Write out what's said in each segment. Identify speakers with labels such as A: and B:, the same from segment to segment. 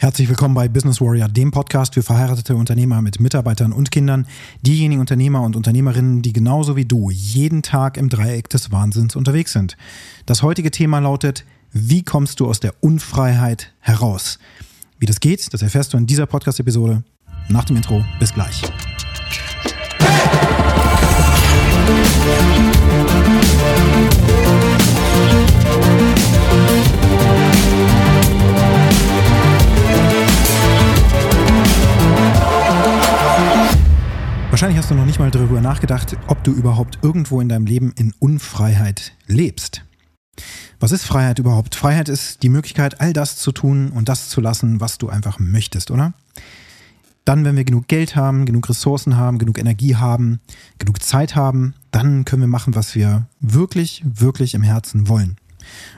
A: Herzlich willkommen bei Business Warrior, dem Podcast für verheiratete Unternehmer mit Mitarbeitern und Kindern, diejenigen Unternehmer und Unternehmerinnen, die genauso wie du jeden Tag im Dreieck des Wahnsinns unterwegs sind. Das heutige Thema lautet, wie kommst du aus der Unfreiheit heraus? Wie das geht, das erfährst du in dieser Podcast-Episode. Nach dem Intro, bis gleich. Wahrscheinlich hast du noch nicht mal darüber nachgedacht, ob du überhaupt irgendwo in deinem Leben in Unfreiheit lebst. Was ist Freiheit überhaupt? Freiheit ist die Möglichkeit, all das zu tun und das zu lassen, was du einfach möchtest, oder? Dann, wenn wir genug Geld haben, genug Ressourcen haben, genug Energie haben, genug Zeit haben, dann können wir machen, was wir wirklich, wirklich im Herzen wollen.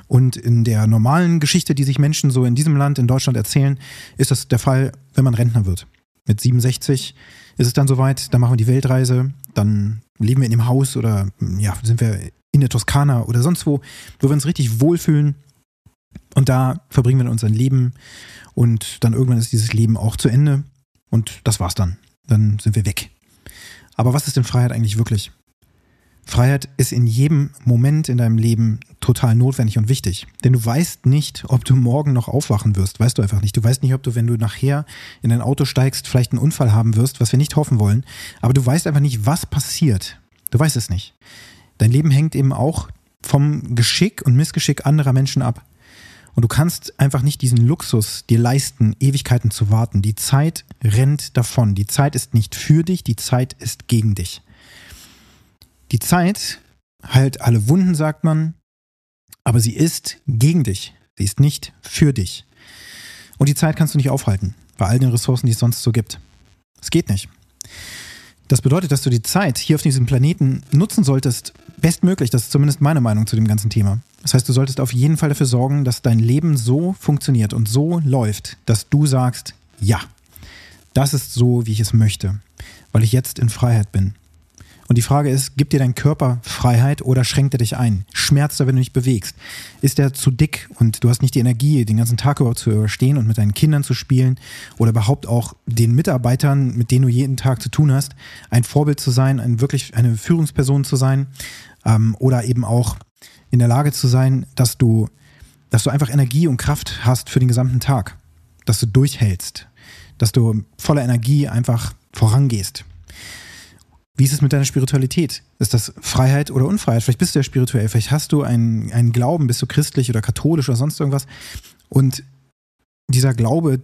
A: Und in der normalen Geschichte, die sich Menschen so in diesem Land, in Deutschland erzählen, ist das der Fall, wenn man Rentner wird. Mit 67 ist es dann soweit, dann machen wir die Weltreise, dann leben wir in dem Haus oder ja, sind wir in der Toskana oder sonst wo, wo wir uns richtig wohlfühlen. Und da verbringen wir unser Leben und dann irgendwann ist dieses Leben auch zu Ende und das war's dann. Dann sind wir weg. Aber was ist denn Freiheit eigentlich wirklich? Freiheit ist in jedem Moment in deinem Leben total notwendig und wichtig. Denn du weißt nicht, ob du morgen noch aufwachen wirst. Weißt du einfach nicht. Du weißt nicht, ob du, wenn du nachher in dein Auto steigst, vielleicht einen Unfall haben wirst, was wir nicht hoffen wollen. Aber du weißt einfach nicht, was passiert. Du weißt es nicht. Dein Leben hängt eben auch vom Geschick und Missgeschick anderer Menschen ab. Und du kannst einfach nicht diesen Luxus dir leisten, Ewigkeiten zu warten. Die Zeit rennt davon. Die Zeit ist nicht für dich, die Zeit ist gegen dich. Die Zeit heilt alle Wunden, sagt man, aber sie ist gegen dich. Sie ist nicht für dich. Und die Zeit kannst du nicht aufhalten, bei all den Ressourcen, die es sonst so gibt. Es geht nicht. Das bedeutet, dass du die Zeit hier auf diesem Planeten nutzen solltest, bestmöglich. Das ist zumindest meine Meinung zu dem ganzen Thema. Das heißt, du solltest auf jeden Fall dafür sorgen, dass dein Leben so funktioniert und so läuft, dass du sagst, ja, das ist so, wie ich es möchte, weil ich jetzt in Freiheit bin. Und die Frage ist, gibt dir dein Körper Freiheit oder schränkt er dich ein? Schmerzt er, wenn du dich bewegst? Ist er zu dick und du hast nicht die Energie, den ganzen Tag überhaupt zu überstehen und mit deinen Kindern zu spielen oder überhaupt auch den Mitarbeitern, mit denen du jeden Tag zu tun hast, ein Vorbild zu sein, ein wirklich eine Führungsperson zu sein ähm, oder eben auch in der Lage zu sein, dass du, dass du einfach Energie und Kraft hast für den gesamten Tag, dass du durchhältst, dass du voller Energie einfach vorangehst. Wie ist es mit deiner Spiritualität? Ist das Freiheit oder Unfreiheit? Vielleicht bist du ja spirituell, vielleicht hast du einen, einen Glauben, bist du christlich oder katholisch oder sonst irgendwas. Und dieser Glaube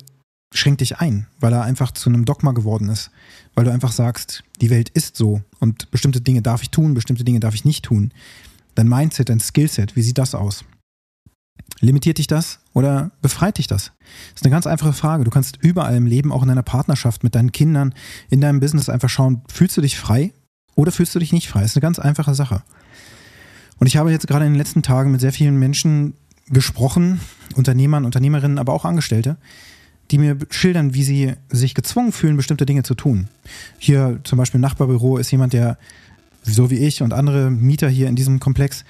A: schränkt dich ein, weil er einfach zu einem Dogma geworden ist. Weil du einfach sagst, die Welt ist so und bestimmte Dinge darf ich tun, bestimmte Dinge darf ich nicht tun. Dein Mindset, dein Skillset, wie sieht das aus? Limitiert dich das oder befreit dich das? Das ist eine ganz einfache Frage. Du kannst überall im Leben, auch in deiner Partnerschaft, mit deinen Kindern, in deinem Business einfach schauen, fühlst du dich frei oder fühlst du dich nicht frei? Das ist eine ganz einfache Sache. Und ich habe jetzt gerade in den letzten Tagen mit sehr vielen Menschen gesprochen, Unternehmern, Unternehmerinnen, aber auch Angestellte, die mir schildern, wie sie sich gezwungen fühlen, bestimmte Dinge zu tun. Hier zum Beispiel im Nachbarbüro ist jemand, der so wie ich und andere Mieter hier in diesem Komplex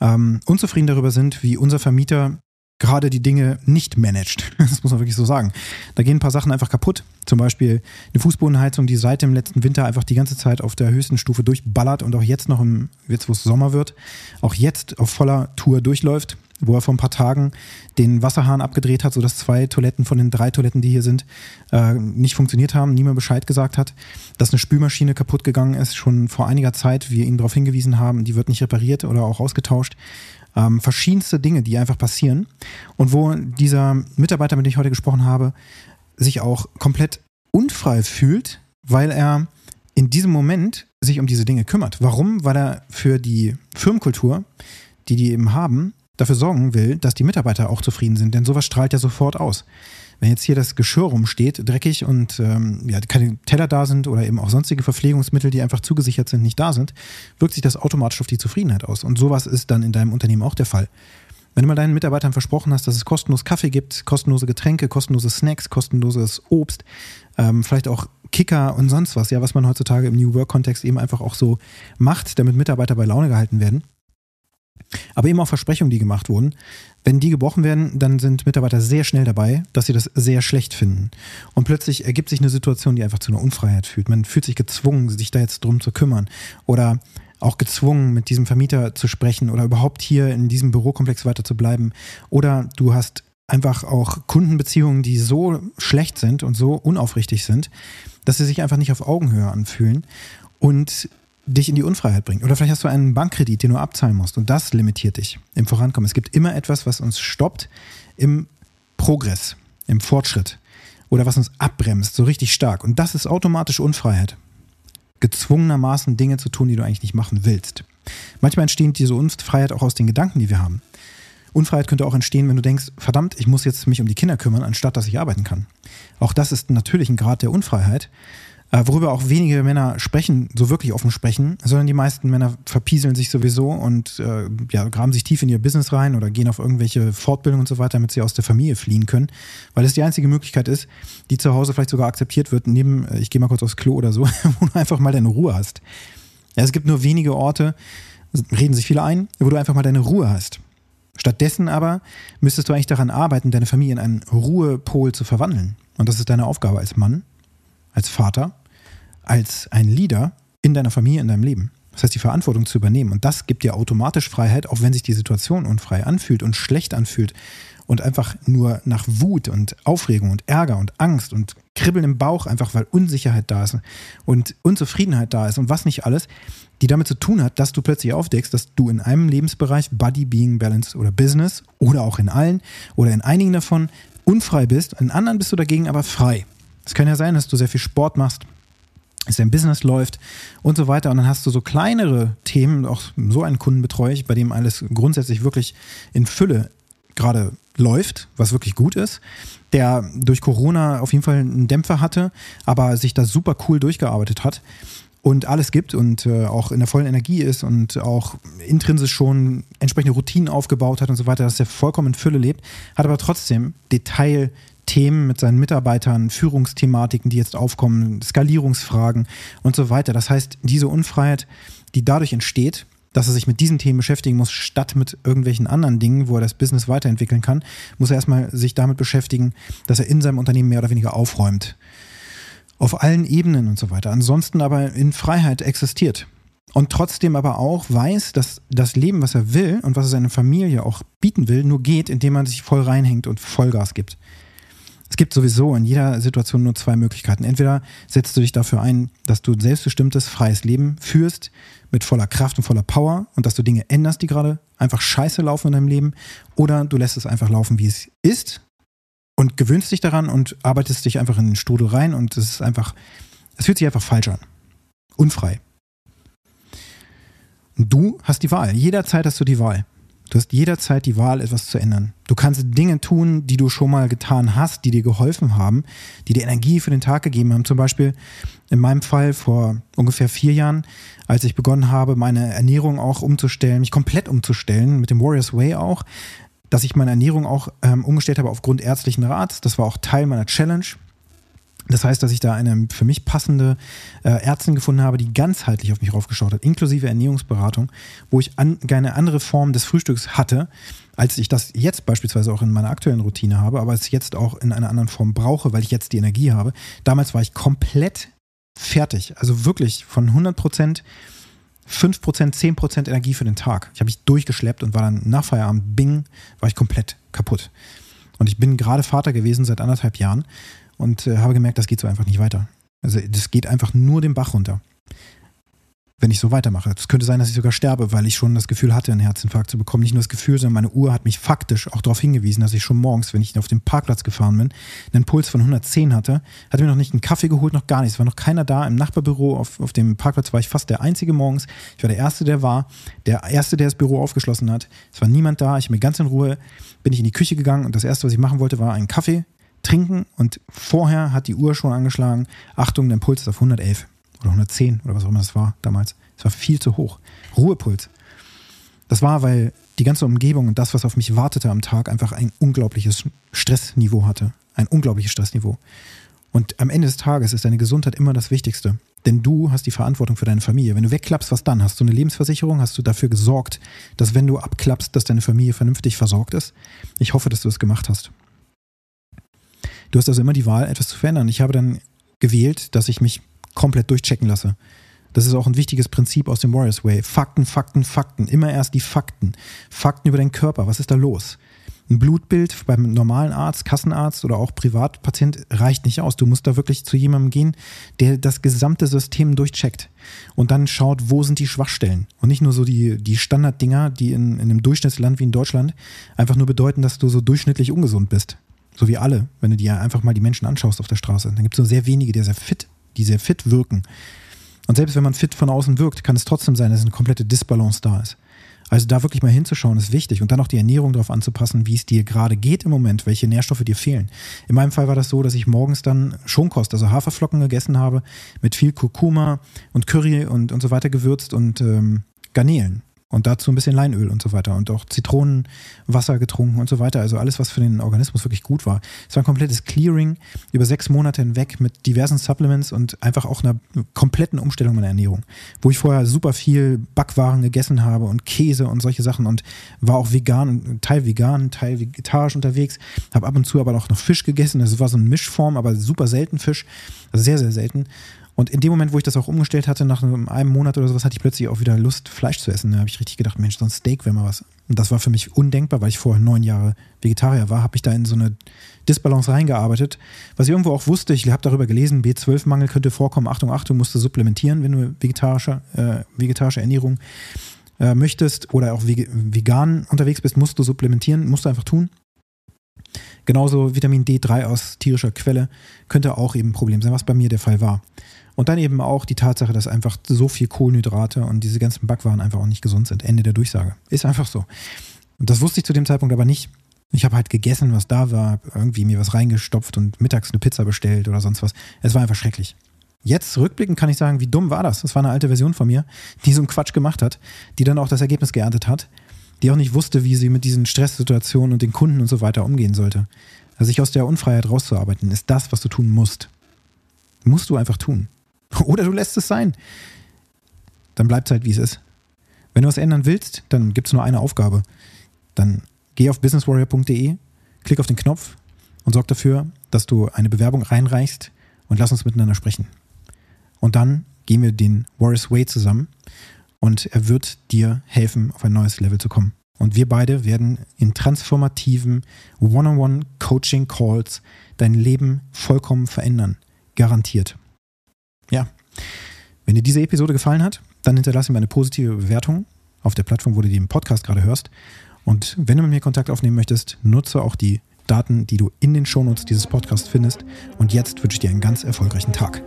A: ähm, unzufrieden darüber sind, wie unser Vermieter gerade die Dinge nicht managt. Das muss man wirklich so sagen. Da gehen ein paar Sachen einfach kaputt. Zum Beispiel eine Fußbodenheizung, die seit dem letzten Winter einfach die ganze Zeit auf der höchsten Stufe durchballert und auch jetzt noch im, jetzt wo es Sommer wird, auch jetzt auf voller Tour durchläuft wo er vor ein paar Tagen den Wasserhahn abgedreht hat, sodass zwei Toiletten von den drei Toiletten, die hier sind, äh, nicht funktioniert haben, niemand Bescheid gesagt hat, dass eine Spülmaschine kaputt gegangen ist, schon vor einiger Zeit, wir ihn darauf hingewiesen haben, die wird nicht repariert oder auch ausgetauscht. Ähm, verschiedenste Dinge, die einfach passieren und wo dieser Mitarbeiter, mit dem ich heute gesprochen habe, sich auch komplett unfrei fühlt, weil er in diesem Moment sich um diese Dinge kümmert. Warum? Weil er für die Firmenkultur, die die eben haben, dafür sorgen will, dass die Mitarbeiter auch zufrieden sind, denn sowas strahlt ja sofort aus. Wenn jetzt hier das Geschirr rumsteht, dreckig und ähm, ja, keine Teller da sind oder eben auch sonstige Verpflegungsmittel, die einfach zugesichert sind, nicht da sind, wirkt sich das automatisch auf die Zufriedenheit aus. Und sowas ist dann in deinem Unternehmen auch der Fall. Wenn du mal deinen Mitarbeitern versprochen hast, dass es kostenlos Kaffee gibt, kostenlose Getränke, kostenlose Snacks, kostenloses Obst, ähm, vielleicht auch Kicker und sonst was, ja, was man heutzutage im New Work-Kontext eben einfach auch so macht, damit Mitarbeiter bei Laune gehalten werden, Aber eben auch Versprechungen, die gemacht wurden. Wenn die gebrochen werden, dann sind Mitarbeiter sehr schnell dabei, dass sie das sehr schlecht finden. Und plötzlich ergibt sich eine Situation, die einfach zu einer Unfreiheit führt. Man fühlt sich gezwungen, sich da jetzt drum zu kümmern. Oder auch gezwungen, mit diesem Vermieter zu sprechen oder überhaupt hier in diesem Bürokomplex weiter zu bleiben. Oder du hast einfach auch Kundenbeziehungen, die so schlecht sind und so unaufrichtig sind, dass sie sich einfach nicht auf Augenhöhe anfühlen. Und dich in die Unfreiheit bringt. Oder vielleicht hast du einen Bankkredit, den du abzahlen musst und das limitiert dich im Vorankommen. Es gibt immer etwas, was uns stoppt im Progress, im Fortschritt oder was uns abbremst, so richtig stark. Und das ist automatisch Unfreiheit. Gezwungenermaßen Dinge zu tun, die du eigentlich nicht machen willst. Manchmal entsteht diese Unfreiheit auch aus den Gedanken, die wir haben. Unfreiheit könnte auch entstehen, wenn du denkst, verdammt, ich muss jetzt mich um die Kinder kümmern, anstatt dass ich arbeiten kann. Auch das ist natürlich ein Grad der Unfreiheit worüber auch wenige Männer sprechen, so wirklich offen sprechen, sondern die meisten Männer verpieseln sich sowieso und äh, ja, graben sich tief in ihr Business rein oder gehen auf irgendwelche Fortbildungen und so weiter, damit sie aus der Familie fliehen können, weil es die einzige Möglichkeit ist, die zu Hause vielleicht sogar akzeptiert wird, neben, äh, ich gehe mal kurz aufs Klo oder so, wo du einfach mal deine Ruhe hast. Ja, es gibt nur wenige Orte, reden sich viele ein, wo du einfach mal deine Ruhe hast. Stattdessen aber müsstest du eigentlich daran arbeiten, deine Familie in einen Ruhepol zu verwandeln. Und das ist deine Aufgabe als Mann, als Vater, als ein Leader in deiner Familie, in deinem Leben. Das heißt, die Verantwortung zu übernehmen. Und das gibt dir automatisch Freiheit, auch wenn sich die Situation unfrei anfühlt und schlecht anfühlt und einfach nur nach Wut und Aufregung und Ärger und Angst und Kribbeln im Bauch, einfach weil Unsicherheit da ist und Unzufriedenheit da ist und was nicht alles, die damit zu tun hat, dass du plötzlich aufdeckst, dass du in einem Lebensbereich, Body, Being, Balance oder Business oder auch in allen oder in einigen davon unfrei bist, in anderen bist du dagegen aber frei. Es kann ja sein, dass du sehr viel Sport machst, dass dein Business läuft und so weiter. Und dann hast du so kleinere Themen, auch so einen Kunden betreue ich, bei dem alles grundsätzlich wirklich in Fülle gerade läuft, was wirklich gut ist, der durch Corona auf jeden Fall einen Dämpfer hatte, aber sich da super cool durchgearbeitet hat und alles gibt und äh, auch in der vollen Energie ist und auch intrinsisch schon entsprechende Routinen aufgebaut hat und so weiter, dass er vollkommen in Fülle lebt, hat aber trotzdem Detail Themen mit seinen Mitarbeitern, Führungsthematiken, die jetzt aufkommen, Skalierungsfragen und so weiter. Das heißt, diese Unfreiheit, die dadurch entsteht, dass er sich mit diesen Themen beschäftigen muss, statt mit irgendwelchen anderen Dingen, wo er das Business weiterentwickeln kann, muss er erstmal sich damit beschäftigen, dass er in seinem Unternehmen mehr oder weniger aufräumt. Auf allen Ebenen und so weiter. Ansonsten aber in Freiheit existiert. Und trotzdem aber auch weiß, dass das Leben, was er will und was er seiner Familie auch bieten will, nur geht, indem man sich voll reinhängt und Vollgas gibt. Es gibt sowieso in jeder Situation nur zwei Möglichkeiten. Entweder setzt du dich dafür ein, dass du ein selbstbestimmtes, freies Leben führst mit voller Kraft und voller Power und dass du Dinge änderst, die gerade einfach scheiße laufen in deinem Leben, oder du lässt es einfach laufen, wie es ist und gewöhnst dich daran und arbeitest dich einfach in den Strudel rein und es ist einfach, es fühlt sich einfach falsch an. Unfrei. Du hast die Wahl. Jederzeit hast du die Wahl. Du hast jederzeit die Wahl, etwas zu ändern. Du kannst Dinge tun, die du schon mal getan hast, die dir geholfen haben, die dir Energie für den Tag gegeben haben. Zum Beispiel in meinem Fall vor ungefähr vier Jahren, als ich begonnen habe, meine Ernährung auch umzustellen, mich komplett umzustellen, mit dem Warriors Way auch, dass ich meine Ernährung auch ähm, umgestellt habe aufgrund ärztlichen Rats. Das war auch Teil meiner Challenge. Das heißt, dass ich da eine für mich passende äh, Ärztin gefunden habe, die ganzheitlich auf mich raufgeschaut hat, inklusive Ernährungsberatung, wo ich an, eine andere Form des Frühstücks hatte, als ich das jetzt beispielsweise auch in meiner aktuellen Routine habe, aber es jetzt auch in einer anderen Form brauche, weil ich jetzt die Energie habe. Damals war ich komplett fertig, also wirklich von 100 Prozent 5%, 10% Energie für den Tag. Ich habe mich durchgeschleppt und war dann nach Feierabend, bing, war ich komplett kaputt. Und ich bin gerade Vater gewesen seit anderthalb Jahren und äh, habe gemerkt, das geht so einfach nicht weiter. Also das geht einfach nur den Bach runter wenn ich so weitermache. Es könnte sein, dass ich sogar sterbe, weil ich schon das Gefühl hatte, einen Herzinfarkt zu bekommen. Nicht nur das Gefühl, sondern meine Uhr hat mich faktisch auch darauf hingewiesen, dass ich schon morgens, wenn ich auf den Parkplatz gefahren bin, einen Puls von 110 hatte. Hatte mir noch nicht einen Kaffee geholt, noch gar nichts. Es war noch keiner da. Im Nachbarbüro auf, auf dem Parkplatz war ich fast der Einzige morgens. Ich war der Erste, der war. Der Erste, der das Büro aufgeschlossen hat. Es war niemand da. Ich bin ganz in Ruhe, bin ich in die Küche gegangen und das Erste, was ich machen wollte, war einen Kaffee trinken und vorher hat die Uhr schon angeschlagen. Achtung, dein Puls ist auf 111 oder 110 oder was auch immer das war damals. Es war viel zu hoch. Ruhepuls. Das war, weil die ganze Umgebung und das, was auf mich wartete am Tag, einfach ein unglaubliches Stressniveau hatte. Ein unglaubliches Stressniveau. Und am Ende des Tages ist deine Gesundheit immer das Wichtigste. Denn du hast die Verantwortung für deine Familie. Wenn du wegklappst, was dann? Hast du eine Lebensversicherung? Hast du dafür gesorgt, dass wenn du abklappst, dass deine Familie vernünftig versorgt ist? Ich hoffe, dass du es gemacht hast. Du hast also immer die Wahl, etwas zu verändern. Ich habe dann gewählt, dass ich mich komplett durchchecken lasse. Das ist auch ein wichtiges Prinzip aus dem Warriors Way. Fakten, Fakten, Fakten. Immer erst die Fakten. Fakten über deinen Körper. Was ist da los? Ein Blutbild beim normalen Arzt, Kassenarzt oder auch Privatpatient reicht nicht aus. Du musst da wirklich zu jemandem gehen, der das gesamte System durchcheckt und dann schaut, wo sind die Schwachstellen. Und nicht nur so die, die Standarddinger, die in, in einem Durchschnittsland wie in Deutschland einfach nur bedeuten, dass du so durchschnittlich ungesund bist. So wie alle, wenn du dir einfach mal die Menschen anschaust auf der Straße. Dann gibt es nur sehr wenige, die sehr fit, die sehr fit wirken. Und selbst wenn man fit von außen wirkt, kann es trotzdem sein, dass eine komplette Disbalance da ist. Also da wirklich mal hinzuschauen ist wichtig und dann auch die Ernährung darauf anzupassen, wie es dir gerade geht im Moment, welche Nährstoffe dir fehlen. In meinem Fall war das so, dass ich morgens dann Schonkost, also Haferflocken gegessen habe mit viel Kurkuma und Curry und, und so weiter gewürzt und ähm, Garnelen. Und dazu ein bisschen Leinöl und so weiter und auch Zitronenwasser getrunken und so weiter. Also alles, was für den Organismus wirklich gut war. Es war ein komplettes Clearing über sechs Monate hinweg mit diversen Supplements und einfach auch einer kompletten Umstellung meiner Ernährung. Wo ich vorher super viel Backwaren gegessen habe und Käse und solche Sachen und war auch vegan, Teil vegan, Teil vegetarisch unterwegs. Habe ab und zu aber auch noch Fisch gegessen. Das war so eine Mischform, aber super selten Fisch. Also sehr, sehr selten. Und in dem Moment, wo ich das auch umgestellt hatte, nach einem Monat oder sowas, hatte ich plötzlich auch wieder Lust, Fleisch zu essen. Da habe ich richtig gedacht, Mensch, so ein Steak wäre mal was. Und das war für mich undenkbar, weil ich vorher neun Jahre Vegetarier war, habe ich da in so eine Disbalance reingearbeitet. Was ich irgendwo auch wusste, ich habe darüber gelesen, B12-Mangel könnte vorkommen. Achtung, Achtung, musst du supplementieren, wenn du vegetarische, äh, vegetarische Ernährung äh, möchtest oder auch vegan unterwegs bist, musst du supplementieren, musst du einfach tun. Genauso Vitamin D3 aus tierischer Quelle könnte auch eben ein Problem sein, was bei mir der Fall war. Und dann eben auch die Tatsache, dass einfach so viel Kohlenhydrate und diese ganzen Backwaren einfach auch nicht gesund sind. Ende der Durchsage. Ist einfach so. Und das wusste ich zu dem Zeitpunkt aber nicht. Ich habe halt gegessen, was da war, irgendwie mir was reingestopft und mittags eine Pizza bestellt oder sonst was. Es war einfach schrecklich. Jetzt rückblickend kann ich sagen, wie dumm war das? Das war eine alte Version von mir, die so einen Quatsch gemacht hat, die dann auch das Ergebnis geerntet hat, die auch nicht wusste, wie sie mit diesen Stresssituationen und den Kunden und so weiter umgehen sollte. Also sich aus der Unfreiheit rauszuarbeiten, ist das, was du tun musst. Musst du einfach tun. Oder du lässt es sein. Dann bleibt es halt, wie es ist. Wenn du was ändern willst, dann gibt es nur eine Aufgabe. Dann geh auf businesswarrior.de, klick auf den Knopf und sorg dafür, dass du eine Bewerbung reinreichst und lass uns miteinander sprechen. Und dann gehen wir den Warriors Way zusammen und er wird dir helfen, auf ein neues Level zu kommen. Und wir beide werden in transformativen One-on-One-Coaching-Calls dein Leben vollkommen verändern. Garantiert. Ja. Wenn dir diese Episode gefallen hat, dann hinterlasse mir eine positive Bewertung auf der Plattform, wo du den Podcast gerade hörst. Und wenn du mit mir Kontakt aufnehmen möchtest, nutze auch die Daten, die du in den Shownotes dieses Podcasts findest. Und jetzt wünsche ich dir einen ganz erfolgreichen Tag.